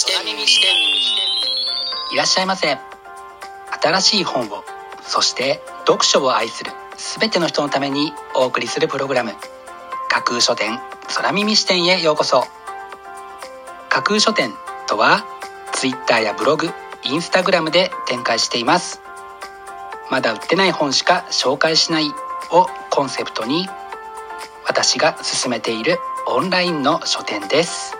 視点いらっしゃいませ新しい本をそして読書を愛する全ての人のためにお送りするプログラム架空書店空耳視点へようこそ架空書店とは Twitter やブログインスタグラムで展開していますまだ売ってない本しか紹介しないをコンセプトに私が進めているオンラインの書店です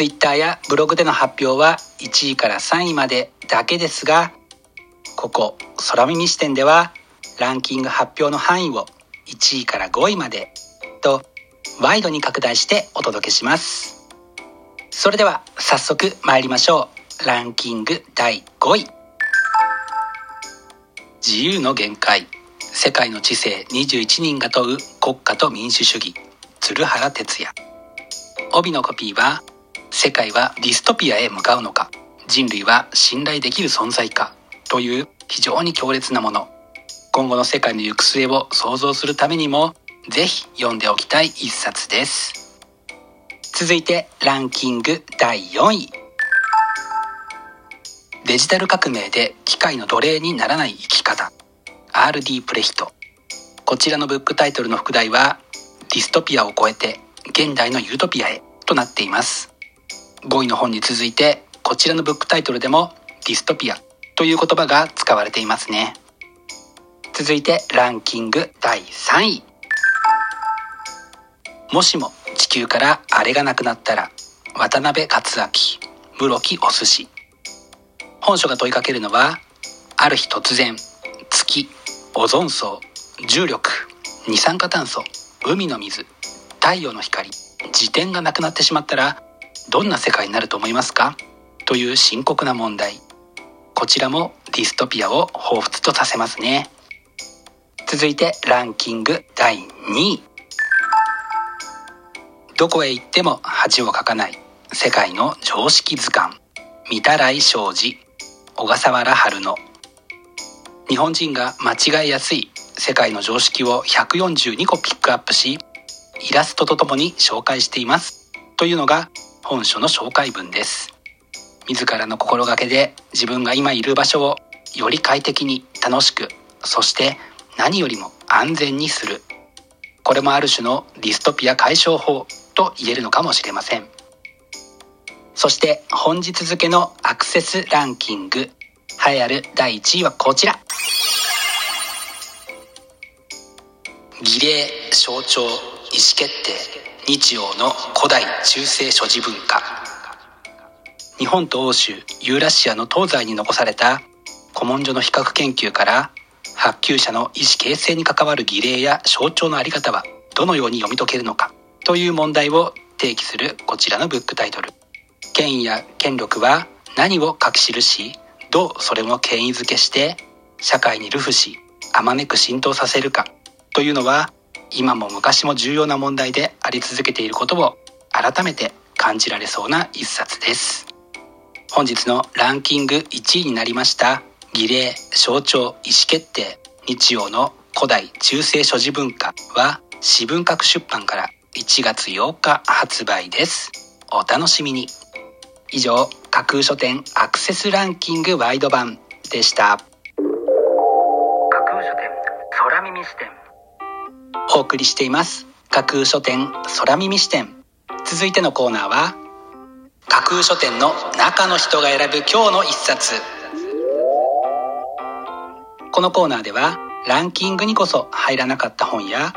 Twitter やブログでの発表は1位から3位までだけですがここ空耳視点ではランキング発表の範囲を1位から5位までとワイドに拡大してお届けします。それでは早速参りましょう。ランキング第5位。自由の限界。世界の知性。21人が問う国家と民主主義。鶴原哲也。帯のコピーは世界はディストピアへ向かうのか？人類は信頼できる存在か？という非常に強烈なもの。今後の世界の行く末を想像するためにもぜひ読んでおきたい一冊です。続いてランキング第4位。デジタル革命で機械の奴隷にならない生き方。R.D. プレヒト。こちらのブックタイトルの副題はディストピアを超えて現代のユートピアへとなっています。5位の本に続いてこちらのブックタイトルでもディストピアという言葉が使われていますね。続いてランキング第3位。もしも地球からあれがなくなったら渡辺克明室木お寿司。本書が問いかけるのはある日突然月オゾン層重力二酸化炭素海の水太陽の光自転がなくなってしまったらどんな世界になると思いますか？という深刻な問題。こちらもディストピアを彷彿とさせますね。続いてランキング第2位。どこへ行っても恥をかかない。世界の常識図鑑。御たらい商事小笠原春野。日本人が間違いやすい。世界の常識を142個ピックアップしイラストとともに紹介しています。というのが本書の紹介文です。自らの心がけで自分が今いる場所をより快適に楽しくそして何よりも安全にする。これもある種のディストピア解消法と言えるのかもしれません。そして本日付のアクセスランキング栄えある第1位はこちら。儀礼象徴意思決定。日曜の古代中世所持文化。日本と欧州ユーラシアの東西に残された古文書の比較研究から発給者の意思形成に関わる儀礼や象徴のあり方はどのように読み解けるのかという問題を提起するこちらのブックタイトル。権威や権力は何を書き記しどうそれを権威づけして社会に流布しあまねく浸透させるかというのは今も昔も重要な問題であり続けていることを改めて感じられそうな一冊です。本日のランキング1位になりました。儀礼象徴意思決定日曜の古代中世所持文化は私文学出版から1月8日発売です。お楽しみに。以上架空書店アクセスランキングワイド版でした。架空書店空耳視点。お送りしています。架空書店空耳視点。続いてのコーナーは架空書店の中の人が選ぶ今日の一冊。このコーナーではランキングにこそ入らなかった本や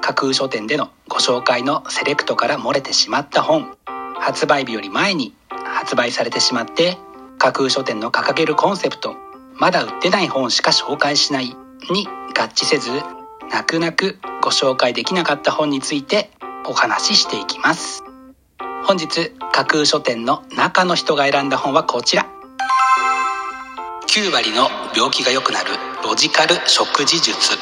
架空書店でのご紹介のセレクトから漏れてしまった本発売日より前に発売されてしまって架空書店の掲げるコンセプトまだ売ってない本しか紹介しないに合致せず泣く泣くご紹介できなかった本についてお話ししていきます。本日架空書店の中の人が選んだ本はこちら。9割の病気が良くなるロジカル食事術。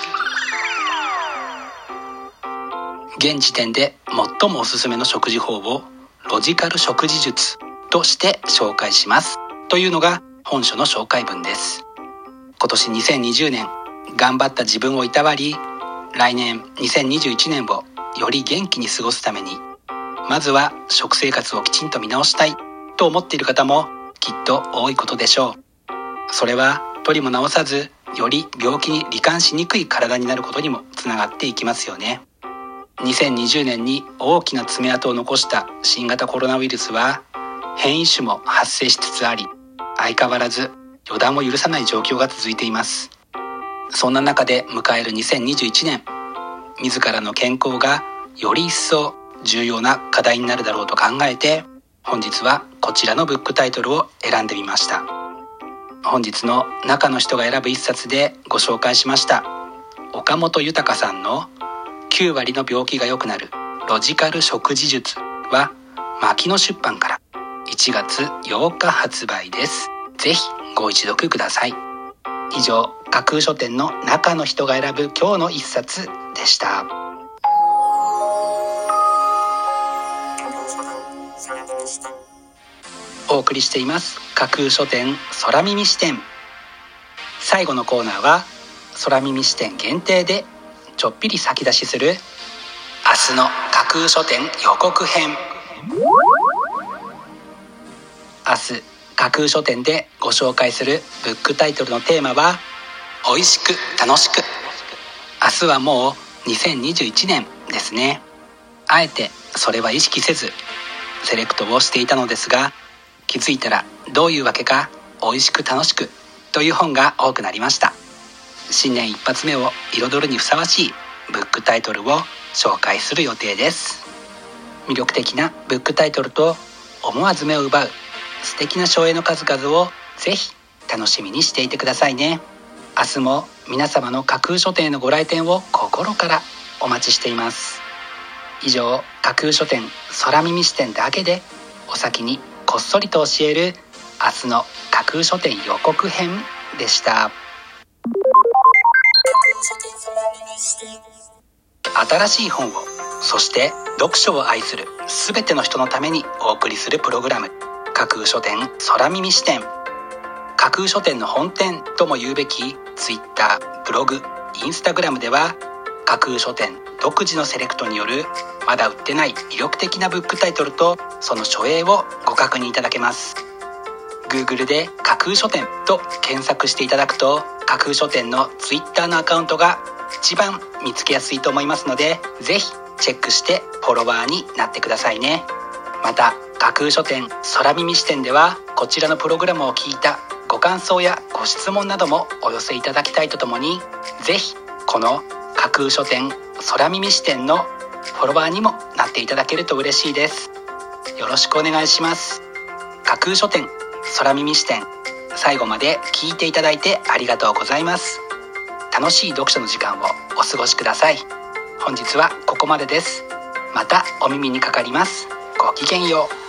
現時点で最もおすすめの食事法をロジカル食事術として紹介しますというのが本書の紹介文です。今年2020年頑張った自分をいたわり来年2021年をより元気に過ごすために。まずは食生活をきちんと見直したいと思っている方もきっと多いことでしょう。それは取りも直さずより病気に罹患しにくい体になることにもつながっていきますよね。2020年に大きな爪痕を残した新型コロナウイルスは変異種も発生しつつあり相変わらず予断を許さない状況が続いています。そんな中で迎える2021年。自らの健康がより一層重要な課題になるだろうと考えて本日はこちらのブックタイトルを選んでみました。本日の中の人が選ぶ一冊でご紹介しました。岡本豊さんの9割の病気が良くなる。ロジカル食事術は牧野出版から。1月8日発売です。ぜひご一読ください。以上架空書店の中の人が選ぶ今日の一冊でした。お送りしています架空書店空耳視点。最後のコーナーは空耳視点限定でちょっぴり先出しする明日の架空書店予告編。架空書店でご紹介するブックタイトルのテーマは美味しく楽しく。明日はもう2021年ですね。あえてそれは意識せずセレクトをしていたのですが気づいたらどういうわけか美味しく楽しくという本が多くなりました。新年一発目を彩るにふさわしいブックタイトルを紹介する予定です。魅力的なブックタイトルと思わず目を奪う素敵な省エの数々をぜひ楽しみにしていてくださいね。明日も皆様の架空書店のご来店を心からお待ちしています。以上架空書店空耳視点だけでお先にこっそりと教える明日の架空書店予告編でした。新しい本をそして読書を愛する全ての人のためにお送りするプログラム。架空書店空耳視点。架空書店の本店とも言うべき Twitter ブログインスタグラムでは架空書店独自のセレクトによるまだ売ってない魅力的なブックタイトルとその書影をご確認いただけます。Google で架空書店と検索していただくと架空書店の Twitter のアカウントが一番見つけやすいと思いますのでぜひチェックしてフォロワーになってくださいね。また架空書店空耳視点ではこちらのプログラムを聞いたご感想やご質問などもお寄せいただきたいとともにぜひこの架空書店空耳視点のフォロワーにもなっていただけると嬉しいです。よろしくお願いします。架空書店空耳視点最後まで聞いていただいてありがとうございます。楽しい読書の時間をお過ごしください。本日はここまでです。またお耳にかかります。ごきげんよう。